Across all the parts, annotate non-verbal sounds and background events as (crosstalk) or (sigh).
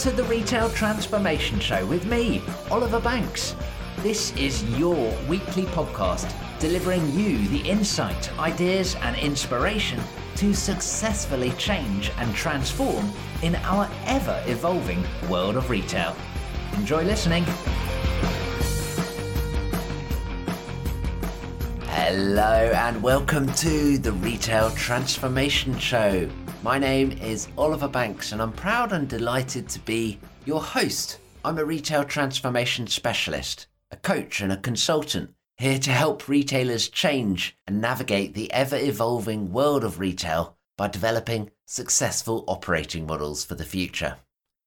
to the Retail Transformation Show with me, Oliver Banks. This is your weekly podcast delivering you the insight, ideas, and inspiration to successfully change and transform in our ever evolving world of retail. Enjoy listening. Hello, and welcome to the Retail Transformation Show. My name is Oliver Banks, and I'm proud and delighted to be your host. I'm a retail transformation specialist, a coach, and a consultant here to help retailers change and navigate the ever evolving world of retail by developing successful operating models for the future.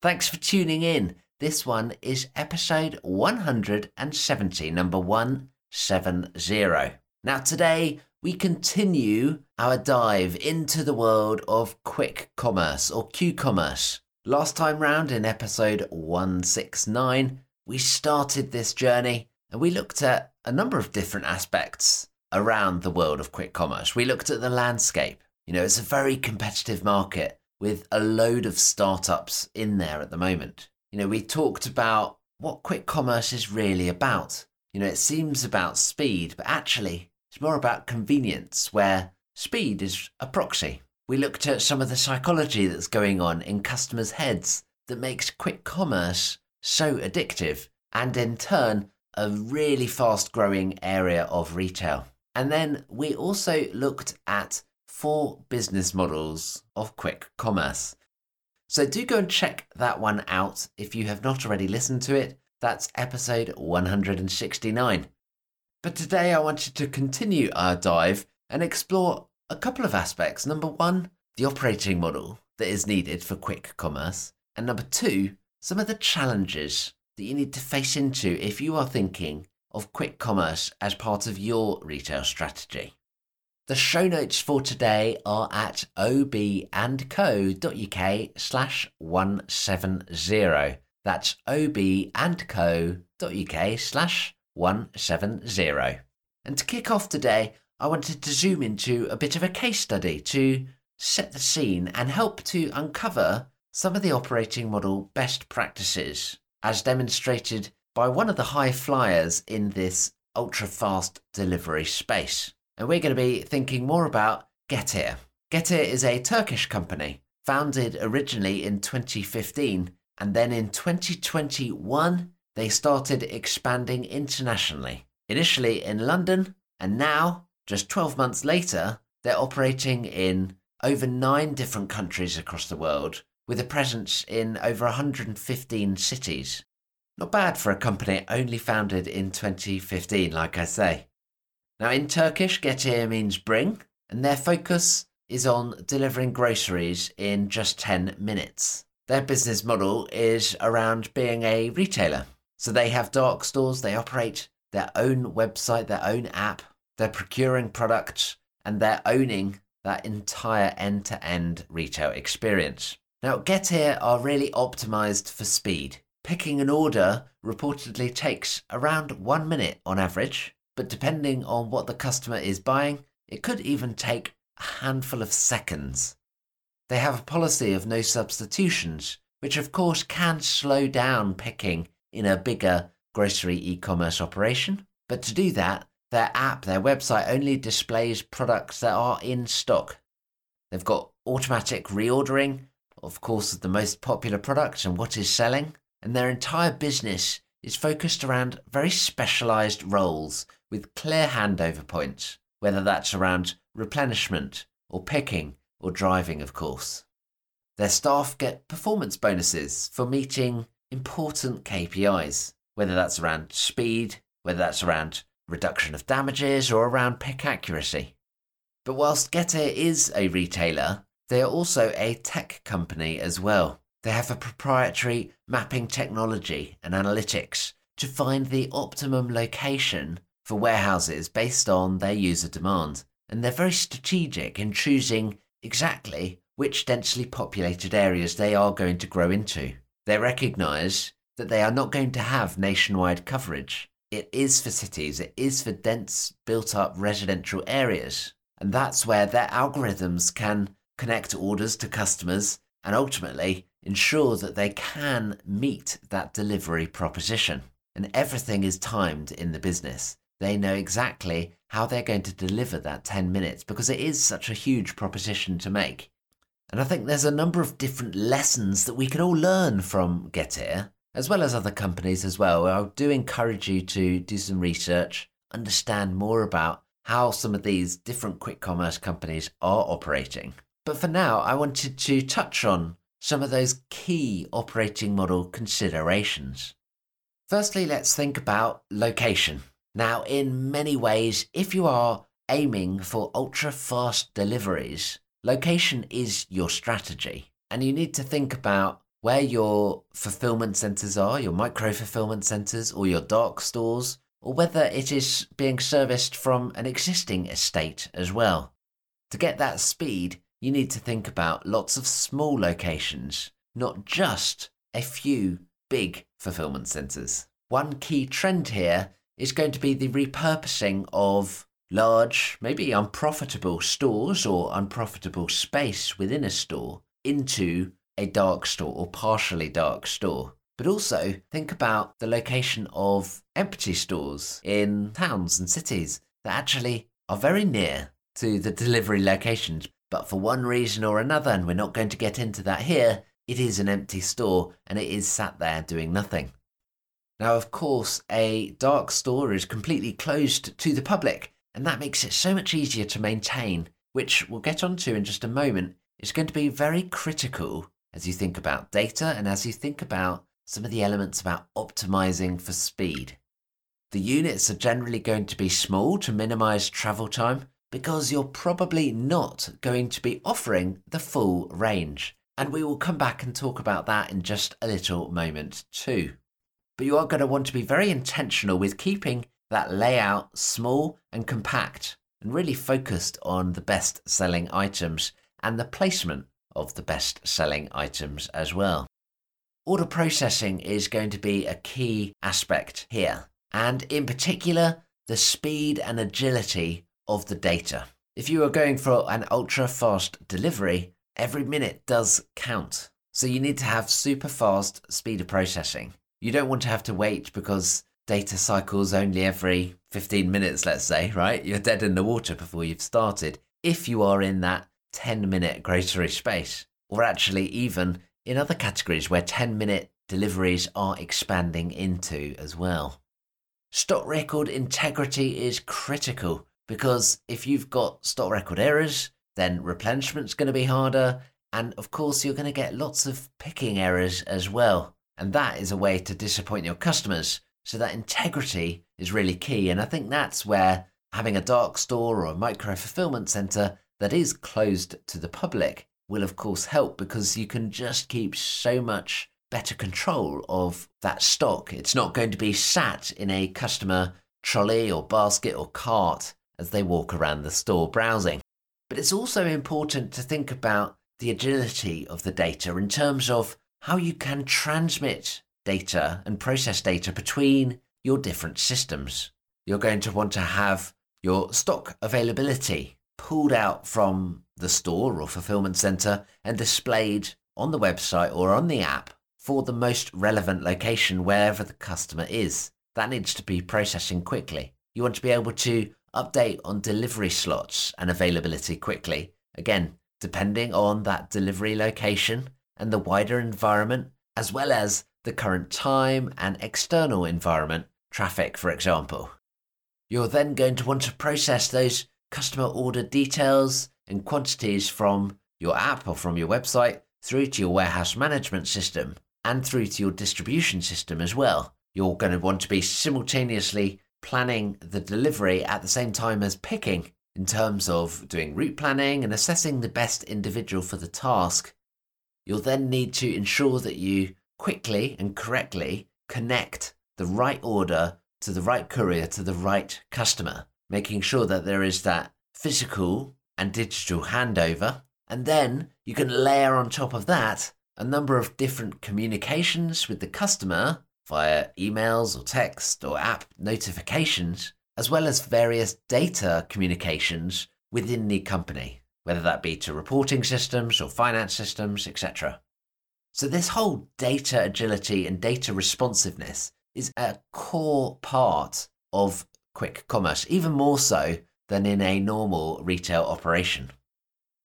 Thanks for tuning in. This one is episode 170, number 170. Now, today we continue our dive into the world of quick commerce or Q commerce. Last time round in episode 169, we started this journey and we looked at a number of different aspects around the world of quick commerce. We looked at the landscape. You know, it's a very competitive market with a load of startups in there at the moment. You know, we talked about what quick commerce is really about. You know, it seems about speed, but actually, it's more about convenience, where speed is a proxy. We looked at some of the psychology that's going on in customers' heads that makes quick commerce so addictive, and in turn, a really fast growing area of retail. And then we also looked at four business models of quick commerce. So do go and check that one out if you have not already listened to it. That's episode 169. But today I wanted to continue our dive and explore a couple of aspects. Number one, the operating model that is needed for quick commerce. And number two, some of the challenges that you need to face into if you are thinking of quick commerce as part of your retail strategy. The show notes for today are at obandco.uk slash 170. That's obandco.uk slash 170. And to kick off today, I wanted to zoom into a bit of a case study to set the scene and help to uncover some of the operating model best practices, as demonstrated by one of the high flyers in this ultra fast delivery space. And we're going to be thinking more about Getir. Getir is a Turkish company founded originally in 2015 and then in 2021 they started expanding internationally, initially in London, and now, just 12 months later, they're operating in over nine different countries across the world, with a presence in over 115 cities. Not bad for a company only founded in 2015, like I say. Now, in Turkish, getir means bring, and their focus is on delivering groceries in just 10 minutes. Their business model is around being a retailer. So they have dark stores, they operate their own website, their own app, they're procuring products, and they're owning that entire end to end retail experience. Now, Getir are really optimized for speed. Picking an order reportedly takes around one minute on average, but depending on what the customer is buying, it could even take a handful of seconds. They have a policy of no substitutions, which of course can slow down picking in a bigger grocery e commerce operation. But to do that, their app, their website only displays products that are in stock. They've got automatic reordering, of course, of the most popular products and what is selling, and their entire business is focused around very specialized roles with clear handover points, whether that's around replenishment or picking or driving, of course. Their staff get performance bonuses for meeting important KPIs, whether that's around speed, whether that's around reduction of damages, or around pick accuracy. But whilst Getir is a retailer, they are also a tech company as well. They have a proprietary mapping technology and analytics to find the optimum location for warehouses based on their user demand. And they're very strategic in choosing exactly which densely populated areas they are going to grow into. They recognise that they are not going to have nationwide coverage. It is for cities, it is for dense, built up residential areas. And that's where their algorithms can connect orders to customers and ultimately ensure that they can meet that delivery proposition. And everything is timed in the business. They know exactly how they're going to deliver that 10 minutes because it is such a huge proposition to make. And I think there's a number of different lessons that we can all learn from Getir, as well as other companies as well. I do encourage you to do some research, understand more about how some of these different quick commerce companies are operating. But for now, I wanted to touch on some of those key operating model considerations. Firstly, let's think about location. Now, in many ways, if you are aiming for ultra fast deliveries, location is your strategy. And you need to think about where your fulfillment centers are, your micro fulfillment centers, or your dark stores, or whether it is being serviced from an existing estate as well. To get that speed, you need to think about lots of small locations, not just a few big fulfillment centers. One key trend here is going to be the repurposing of large, maybe unprofitable stores or unprofitable space within a store into a dark store or partially dark store. But also think about the location of empty stores in towns and cities that actually are very near to the delivery locations, but for one reason or another, and we're not going to get into that here, it is an empty store and it is sat there doing nothing. Now, of course, a dark store is completely closed to the public, and that makes it so much easier to maintain, which we'll get onto in just a moment. It's going to be very critical as you think about data and as you think about some of the elements about optimizing for speed. The units are generally going to be small to minimize travel time because you're probably not going to be offering the full range. And we will come back and talk about that in just a little moment too. But you are going to want to be very intentional with keeping that layout small and compact and really focused on the best selling items and the placement of the best selling items as well. Order processing is going to be a key aspect here, and in particular, the speed and agility of the data. If you are going for an ultra fast delivery, every minute does count. So you need to have super fast speed of processing. You don't want to have to wait because data cycles only every 15 minutes, let's say, right? You're dead in the water before you've started. If you are in that 10 minute grocery space, or actually even in other categories where 10 minute deliveries are expanding into as well. Stock record integrity is critical because if you've got stock record errors, then replenishment's going to be harder. And of course, you're going to get lots of picking errors as well. And that is a way to disappoint your customers. So that integrity is really key. And I think that's where having a dark store or a micro fulfillment center that is closed to the public will of course help because you can just keep so much better control of that stock. It's not going to be sat in a customer trolley or basket or cart as they walk around the store browsing. But it's also important to think about the agility of the data in terms of how you can transmit data and process data between your different systems. You're going to want to have your stock availability pulled out from the store or fulfillment center and displayed on the website or on the app for the most relevant location wherever the customer is. That needs to be processing quickly. You want to be able to update on delivery slots and availability quickly. Again, depending on that delivery location and the wider environment, as well as the current time and external environment, traffic, for example. You're then going to want to process those customer order details and quantities from your app or from your website through to your warehouse management system and through to your distribution system as well. You're going to want to be simultaneously planning the delivery at the same time as picking in terms of doing route planning and assessing the best individual for the task. You'll then need to ensure that you quickly and correctly connect the right order to the right courier to the right customer, making sure that there is that physical and digital handover. And then you can layer on top of that a number of different communications with the customer via emails or text or app notifications, as well as various data communications within the company. whether that be to reporting systems or finance systems, etc. So, this whole data agility and data responsiveness is a core part of quick commerce, even more so than in a normal retail operation.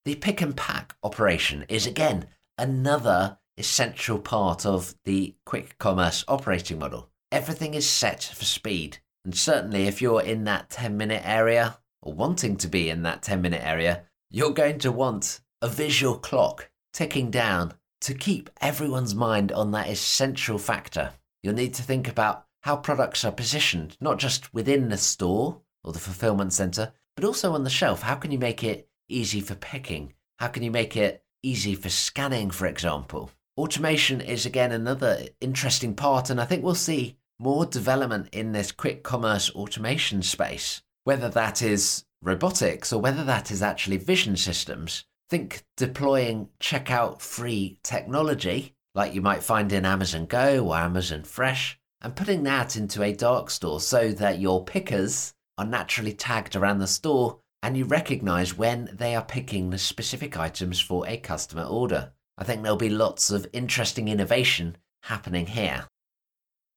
The pick and pack operation is again another essential part of the quick commerce operating model. Everything is set for speed. And certainly, if you're in that 10 minute area or wanting to be in that 10 minute area, you're going to want a visual clock ticking down to keep everyone's mind on that essential factor. You'll need to think about how products are positioned, not just within the store or the fulfillment center, but also on the shelf. How can you make it easy for picking? How can you make it easy for scanning, for example? Automation is again another interesting part, and I think we'll see more development in this quick commerce automation space, whether that is robotics or whether that is actually vision systems. Think deploying checkout free technology like you might find in Amazon Go or Amazon Fresh and putting that into a dark store so that your pickers are naturally tagged around the store and you recognize when they are picking the specific items for a customer order. I think there'll be lots of interesting innovation happening here.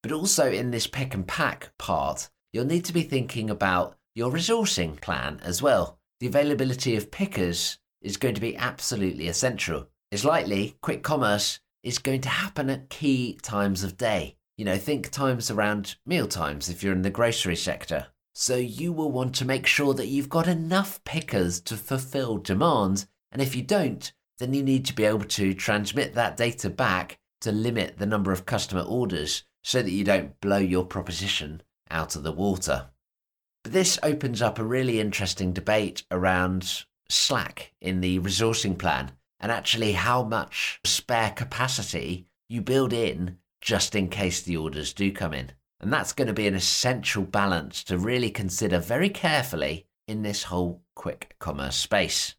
But also in this pick and pack part, you'll need to be thinking about your resourcing plan as well. The availability of pickers is going to be absolutely essential. It's likely quick commerce is going to happen at key times of day. You know, think times around meal times if you're in the grocery sector. So you will want to make sure that you've got enough pickers to fulfill demand. And if you don't, then you need to be able to transmit that data back to limit the number of customer orders so that you don't blow your proposition out of the water. But this opens up a really interesting debate around slack in the resourcing plan and actually how much spare capacity you build in just in case the orders do come in. And that's going to be an essential balance to really consider very carefully in this whole quick commerce space.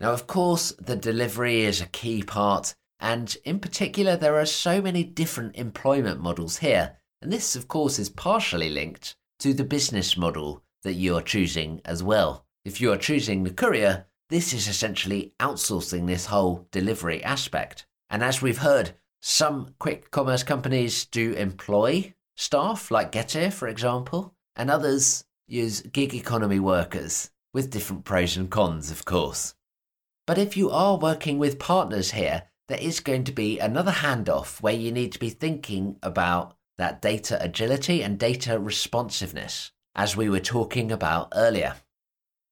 Now, of course, the delivery is a key part, and in particular, there are so many different employment models here. And this, of course, is partially linked to the business model that you are choosing as well. If you are choosing the courier, this is essentially outsourcing this whole delivery aspect. And as we've heard, some quick commerce companies do employ staff, like Getir, for example, and others use gig economy workers, with different pros and cons, of course. But if you are working with partners here, there is going to be another handoff where you need to be thinking about that data agility and data responsiveness, as we were talking about earlier.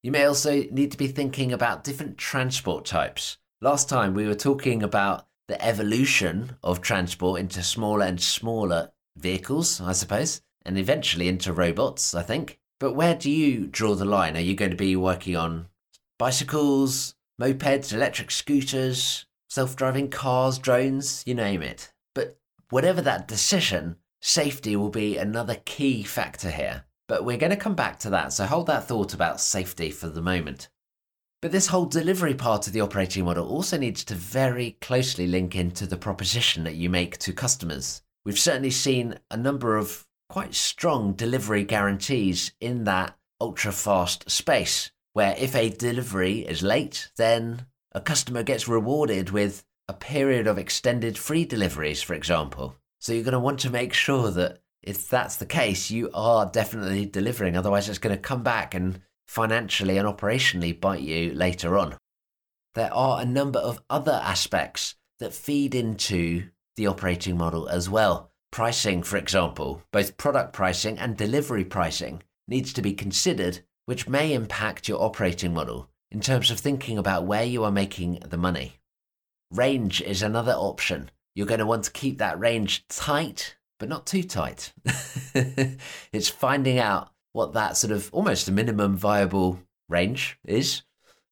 You may also need to be thinking about different transport types. Last time we were talking about the evolution of transport into smaller and smaller vehicles, I suppose, and eventually into robots, I think. But where do you draw the line? Are you going to be working on bicycles, mopeds, electric scooters, self driving cars, drones, you name it? But whatever that decision, safety will be another key factor here. But we're going to come back to that, so hold that thought about safety for the moment. But this whole delivery part of the operating model also needs to very closely link into the proposition that you make to customers. We've certainly seen a number of quite strong delivery guarantees in that ultra fast space, where if a delivery is late, then a customer gets rewarded with a period of extended free deliveries, for example. So you're going to want to make sure that if that's the case, you are definitely delivering. Otherwise, it's going to come back and financially and operationally bite you later on. There are a number of other aspects that feed into the operating model as well. Pricing, for example, both product pricing and delivery pricing needs to be considered, which may impact your operating model in terms of thinking about where you are making the money. Range is another option. You're going to want to keep that range tight but not too tight. (laughs) it's finding out what that sort of almost a minimum viable range is,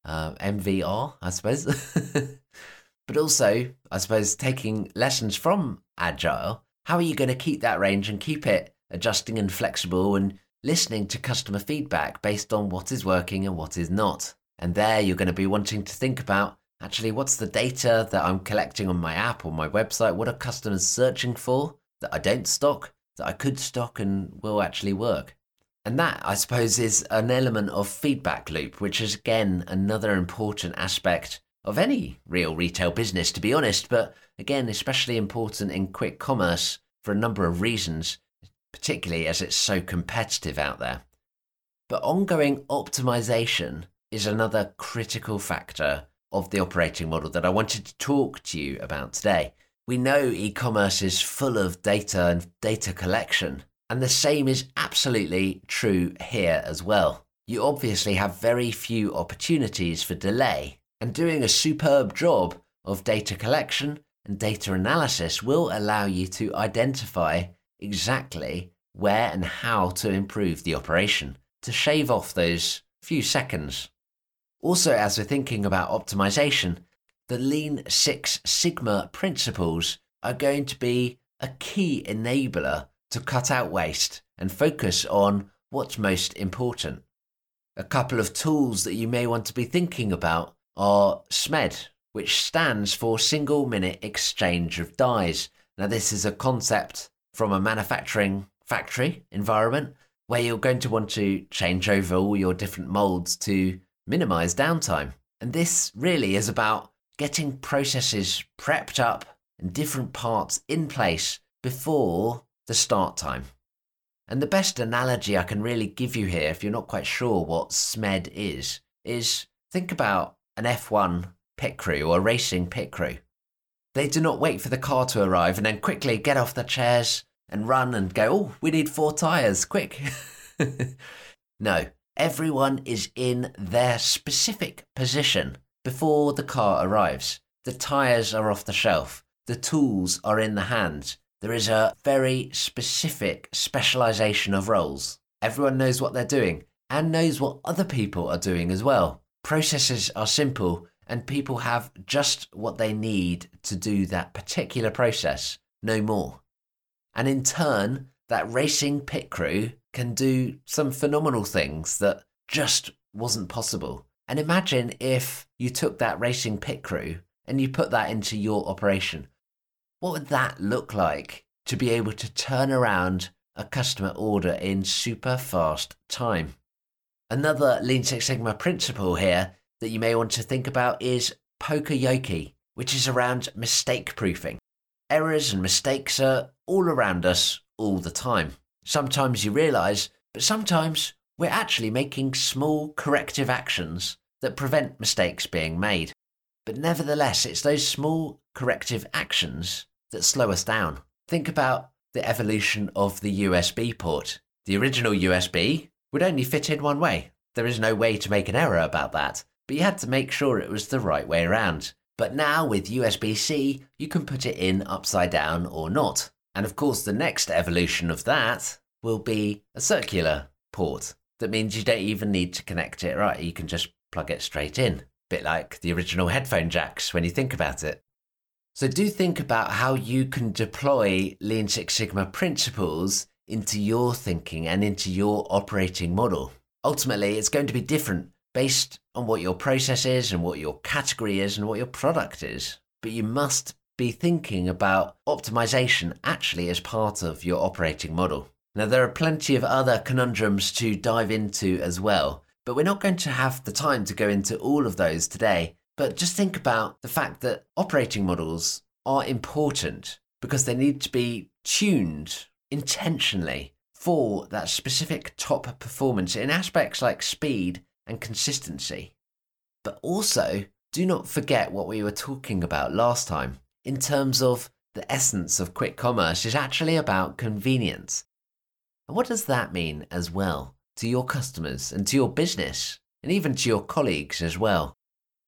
uh, MVR, I suppose. (laughs) but also, I suppose, taking lessons from Agile, how are you going to keep that range and keep it adjusting and flexible and listening to customer feedback based on what is working and what is not? And there you're going to be wanting to think about actually what's the data that I'm collecting on my app or my website? What are customers searching for? That I don't stock, that I could stock and will actually work. And that, I suppose, is an element of feedback loop, which is again another important aspect of any real retail business, to be honest, but again, especially important in quick commerce for a number of reasons, particularly as it's so competitive out there. But ongoing optimization is another critical factor of the operating model that I wanted to talk to you about today. We know e commerce is full of data and data collection, and the same is absolutely true here as well. You obviously have very few opportunities for delay, and doing a superb job of data collection and data analysis will allow you to identify exactly where and how to improve the operation to shave off those few seconds. Also, as we're thinking about optimization, the Lean Six Sigma principles are going to be a key enabler to cut out waste and focus on what's most important. A couple of tools that you may want to be thinking about are SMED, which stands for Single Minute Exchange of Dies. Now, this is a concept from a manufacturing factory environment where you're going to want to change over all your different molds to minimize downtime. And this really is about getting processes prepped up and different parts in place before the start time. And the best analogy I can really give you here, if you're not quite sure what SMED is, is think about an F1 pit crew or a racing pit crew. They do not wait for the car to arrive and then quickly get off their chairs and run and go, oh, we need four tyres, quick. (laughs) no, everyone is in their specific position before the car arrives. The tyres are off the shelf, the tools are in the hands, there is a very specific specialization of roles. Everyone knows what they're doing and knows what other people are doing as well. Processes are simple and people have just what they need to do that particular process, no more. And in turn, that racing pit crew can do some phenomenal things that just wasn't possible. And imagine if you took that racing pit crew and you put that into your operation. What would that look like to be able to turn around a customer order in super fast time? Another Lean Six Sigma principle here that you may want to think about is poka-yoke, which is around mistake proofing. Errors and mistakes are all around us all the time. Sometimes you realize, but sometimes we're actually making small corrective actions that prevent mistakes being made. But nevertheless, it's those small corrective actions that slow us down. Think about the evolution of the USB port. The original USB would only fit in one way. There is no way to make an error about that, but you had to make sure it was the right way around. But now with USB C, you can put it in upside down or not. And of course, the next evolution of that will be a circular port. That means you don't even need to connect it right, you can just plug it straight in. A Bit like the original headphone jacks when you think about it. So do think about how you can deploy Lean Six Sigma principles into your thinking and into your operating model. Ultimately, it's going to be different based on what your process is and what your category is and what your product is. But you must be thinking about optimization actually as part of your operating model. Now, there are plenty of other conundrums to dive into as well, but we're not going to have the time to go into all of those today. But just think about the fact that operating models are important because they need to be tuned intentionally for that specific top performance in aspects like speed and consistency. But also, do not forget what we were talking about last time in terms of the essence of quick commerce is actually about convenience. And what does that mean as well to your customers and to your business and even to your colleagues as well?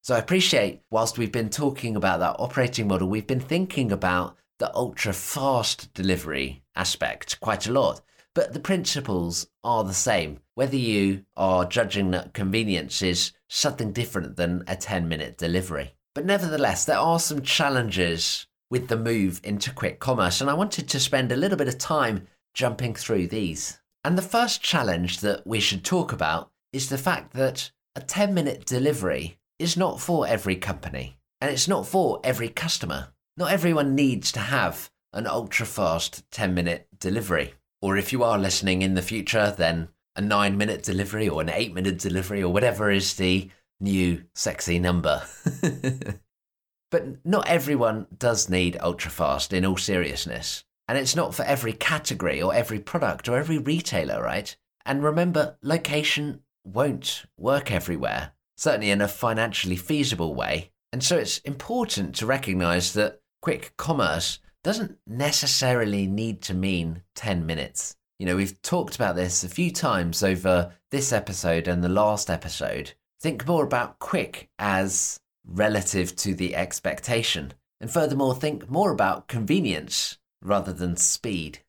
So I appreciate, whilst we've been talking about that operating model, we've been thinking about the ultra fast delivery aspect quite a lot. But the principles are the same, whether you are judging that convenience is something different than a 10 minute delivery. But nevertheless, there are some challenges with the move into quick commerce, and I wanted to spend a little bit of time jumping through these. And the first challenge that we should talk about is the fact that a 10 minute delivery is not for every company and it's not for every customer. Not everyone needs to have an ultra fast 10 minute delivery. Or if you are listening in the future, then a nine minute delivery or an eight minute delivery or whatever is the new sexy number. (laughs) but not everyone does need ultra fast in all seriousness. And it's not for every category or every product or every retailer, right? And remember, location won't work everywhere, certainly in a financially feasible way. And so it's important to recognize that quick commerce doesn't necessarily need to mean 10 minutes. You know, we've talked about this a few times over this episode and the last episode. Think more about quick as relative to the expectation. And furthermore, think more about convenience rather than speed.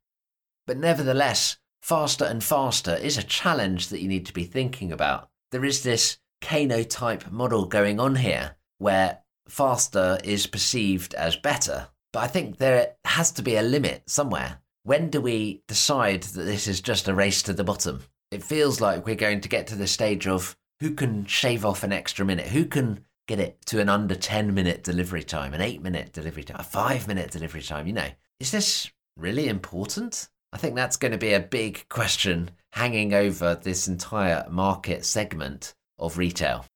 But nevertheless, faster and faster is a challenge that you need to be thinking about. There is this Kano type model going on here where faster is perceived as better. But I think there has to be a limit somewhere. When do we decide that this is just a race to the bottom? It feels like we're going to get to the stage of who can shave off an extra minute, who can get it to an under 10 minute delivery time, an 8 minute delivery time, a 5 minute delivery time, you know. Is this really important? I think that's going to be a big question hanging over this entire market segment of retail.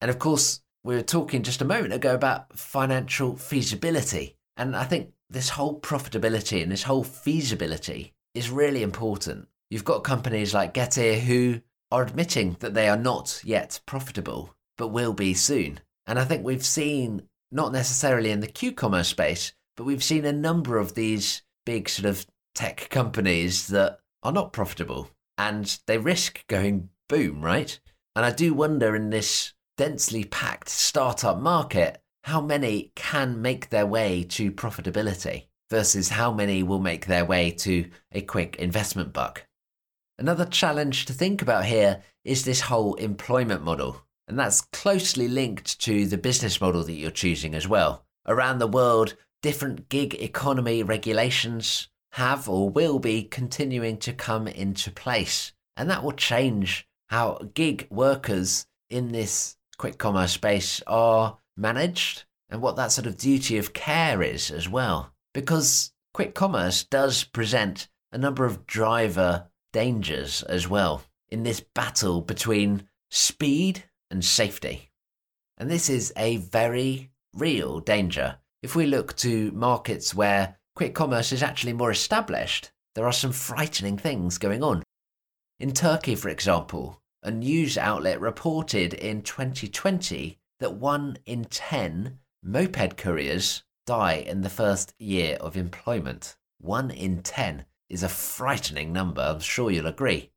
And of course, we were talking just a moment ago about financial feasibility. And I think this whole profitability and this whole feasibility is really important. You've got companies like Getir who are admitting that they are not yet profitable, but will be soon. And I think we've seen, not necessarily in the Q commerce space, but we've seen a number of these big sort of tech companies that are not profitable and they risk going boom, right? And I do wonder in this densely packed startup market how many can make their way to profitability versus how many will make their way to a quick investment buck. Another challenge to think about here is this whole employment model, and that's closely linked to the business model that you're choosing as well. Around the world, different gig economy regulations have or will be continuing to come into place, and that will change how gig workers in this quick commerce space are managed and what that sort of duty of care is as well. Because quick commerce does present a number of driver dangers as well in this battle between speed and safety. And this is a very real danger. If we look to markets where quick commerce is actually more established, there are some frightening things going on. In Turkey, for example, a news outlet reported in 2020 that one in 10 moped couriers die in the first year of employment. One in 10 is a frightening number, I'm sure you'll agree.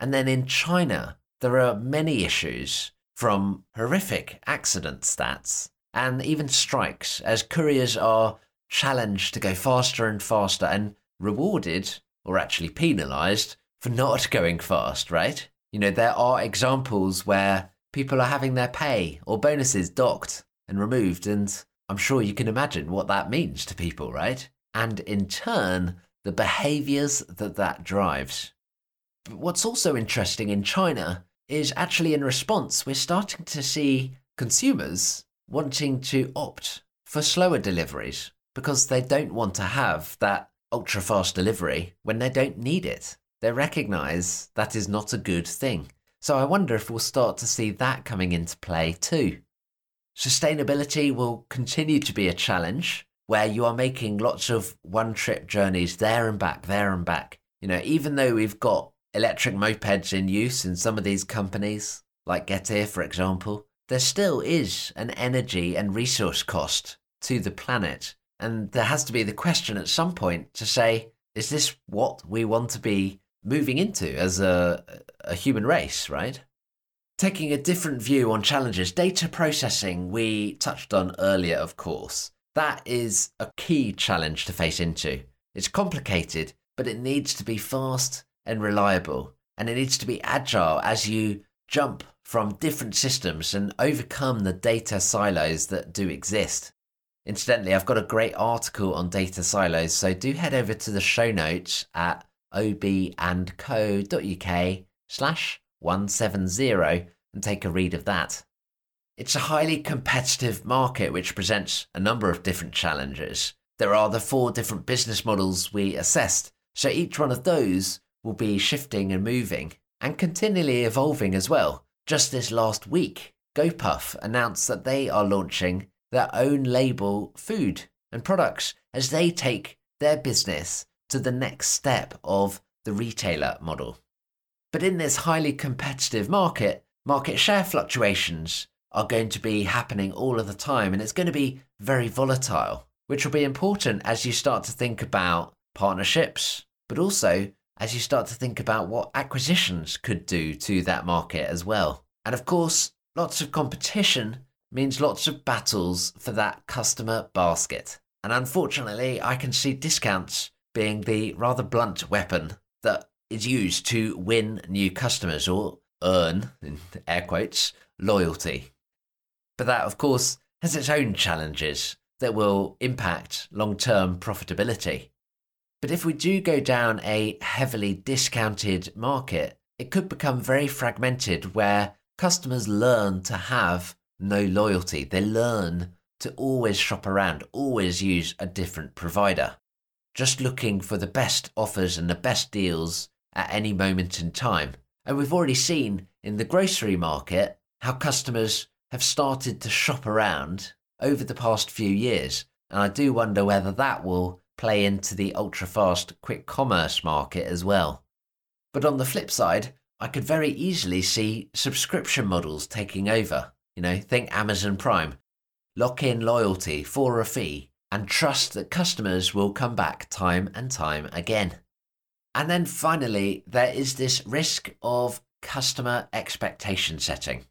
And then in China, there are many issues from horrific accident stats and even strikes as couriers are challenged to go faster and faster and rewarded or actually penalized for not (laughs) going fast, right? You know, there are examples where people are having their pay or bonuses docked and removed, and I'm sure you can imagine what that means to people, right? And in turn, the behaviors that that drives. But what's also interesting in China is actually in response, we're starting to see consumers wanting to opt for slower deliveries because they don't want to have that ultra fast delivery when they don't need it. They recognize that is not a good thing. So I wonder if we'll start to see that coming into play too. Sustainability will continue to be a challenge where you are making lots of one trip journeys there and back, there and back. You know, even though we've got electric mopeds in use in some of these companies, like Getir, for example, there still is an energy and resource cost to the planet. And there has to be the question at some point to say, is this what we want to be moving into as a, a human race, right? Taking a different view on challenges, data processing, we touched on earlier, of course. That is a key challenge to face into. It's complicated, but it needs to be fast and reliable, and it needs to be agile as you jump from different systems and overcome the data silos that do exist. Incidentally, I've got a great article on data silos, so do head over to the show notes at obandco.uk slash 170 and take a read of that. It's a highly competitive market which presents a number of different challenges. There are the four different business models we assessed, so each one of those will be shifting and moving and continually evolving as well. Just this last week, GoPuff announced that they are launching their own label food and products as they take their business to the next step of the retailer model. But in this highly competitive market, market share fluctuations are going to be happening all of the time and it's going to be very volatile, which will be important as you start to think about partnerships, but also as you start to think about what acquisitions could do to that market as well. And of course, lots of competition means lots of battles for that customer basket. And unfortunately, I can see discounts being the rather blunt weapon that is used to win new customers or earn, in air quotes, loyalty. But that, of course, has its own challenges that will impact long term profitability. But if we do go down a heavily discounted market, it could become very fragmented where customers learn to have no loyalty. They learn to always shop around, always use a different provider, just looking for the best offers and the best deals at any moment in time. And we've already seen in the grocery market how customers have started to shop around over the past few years. And I do wonder whether that will play into the ultra fast quick commerce market as well. But on the flip side, I could very easily see subscription models taking over. You know, think Amazon Prime. Lock in loyalty for a fee and trust that customers will come back time and time again. And then finally, there is this risk of customer expectation setting.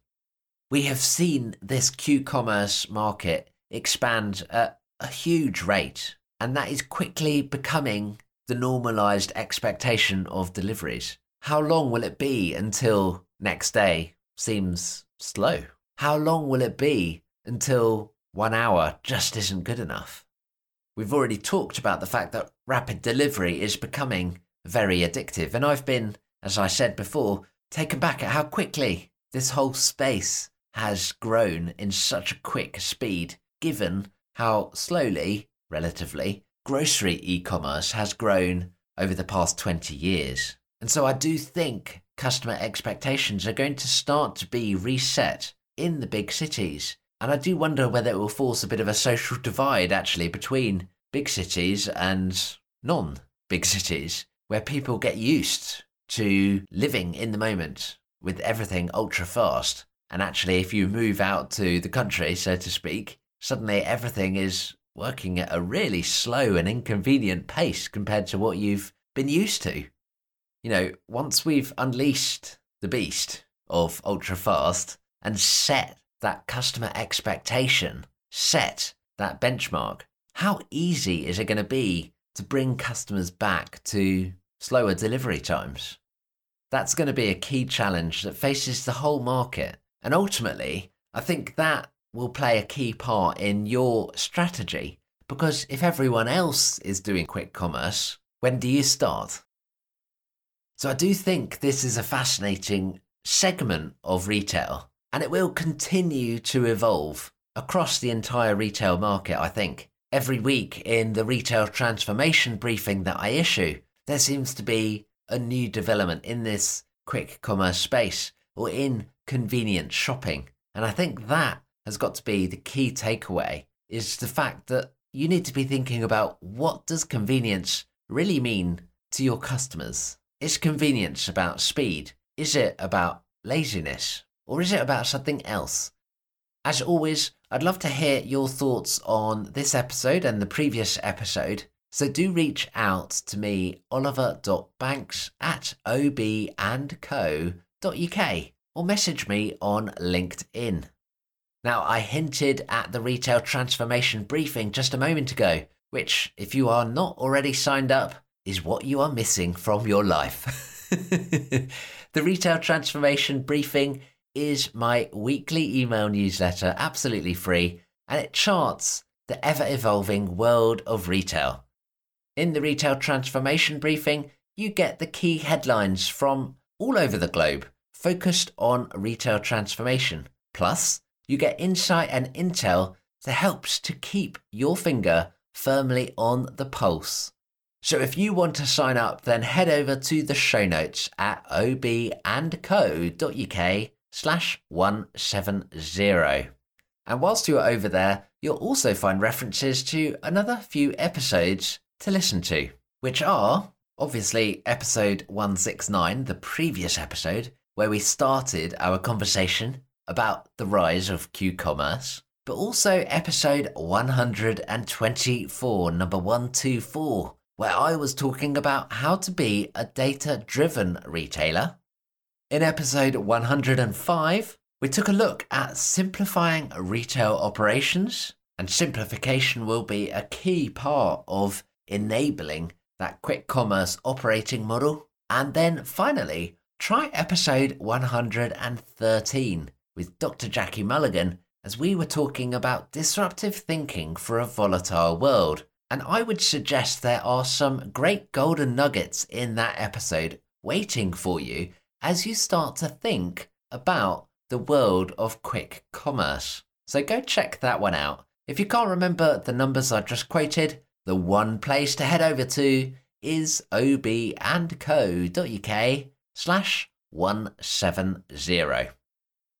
We have seen this Q commerce market expand at a huge rate, and that is quickly becoming the normalized expectation of deliveries. How long will it be until next day seems slow? How long will it be until one hour just isn't good enough? We've already talked about the fact that rapid delivery is becoming very addictive, and I've been, as I said before, taken back at how quickly this whole space has grown in such a quick speed, given how slowly, relatively, grocery e commerce has grown over the past 20 years. And so I do think customer expectations are going to start to be reset in the big cities. And I do wonder whether it will force a bit of a social divide actually between big cities and non big (laughs) cities, where people get used to living in the moment with everything ultra fast. And actually, if you move out to the country, so to speak, suddenly everything is working at a really slow and inconvenient pace compared to what you've been used to you know, once we've unleashed the beast of ultra fast and set that customer expectation, set that benchmark, how easy is it going to be to bring customers back to slower delivery times? That's going to be a key challenge that faces the whole market. And ultimately, I think that will play a key part in your strategy because if everyone else is doing quick commerce, when do you start? So I do think this is a fascinating segment of retail and it will continue to evolve across the entire retail market, I think. Every week in the retail transformation briefing that I issue, there seems to be a new development in this quick commerce space or in convenient shopping. And I think that has got to be the key takeaway is the fact that you need to be thinking about what does convenience really mean to your customers? Is convenience about speed? Is it about laziness? Or is it about something else? As always, I'd love to hear your thoughts on this episode and the previous episode. So do reach out to me, oliver.banks at obandco.uk or message me on LinkedIn. Now, I hinted at the retail transformation briefing just a moment ago, which, if you are not already signed up, is what you are missing from your life. (laughs) the Retail Transformation Briefing is my weekly email newsletter, absolutely free, and it charts the ever evolving world of retail. In the Retail Transformation Briefing, you get the key headlines from all over the globe focused on retail transformation. Plus, you get insight and intel that helps to keep your finger firmly on the pulse So if you want to sign up, then head over to the show notes at obandco.uk slash 170. And whilst you're over there, you'll also find references to another few episodes to listen to, which are obviously episode 169, the previous episode, where we started our conversation about the rise of Q commerce, but also episode 124, number 124, where I was talking about how to be a data driven retailer. In episode 105, we took a look at simplifying retail operations, and simplification will be a key part of enabling that quick commerce operating model. And then finally, try episode 113 with Dr. Jackie Mulligan as we were talking about disruptive thinking for a volatile world. And I would suggest there are some great golden nuggets in that episode waiting for you as you start to think about the world of quick commerce. So go check that one out. If you can't remember the numbers I just quoted, the one place to head over to is obandco.uk slash 170.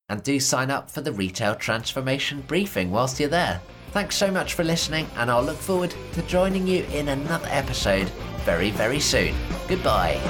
And do sign up for the Retail Transformation Briefing whilst you're there. Thanks so much for listening, and I'll look forward to joining you in another episode very, very soon. Goodbye.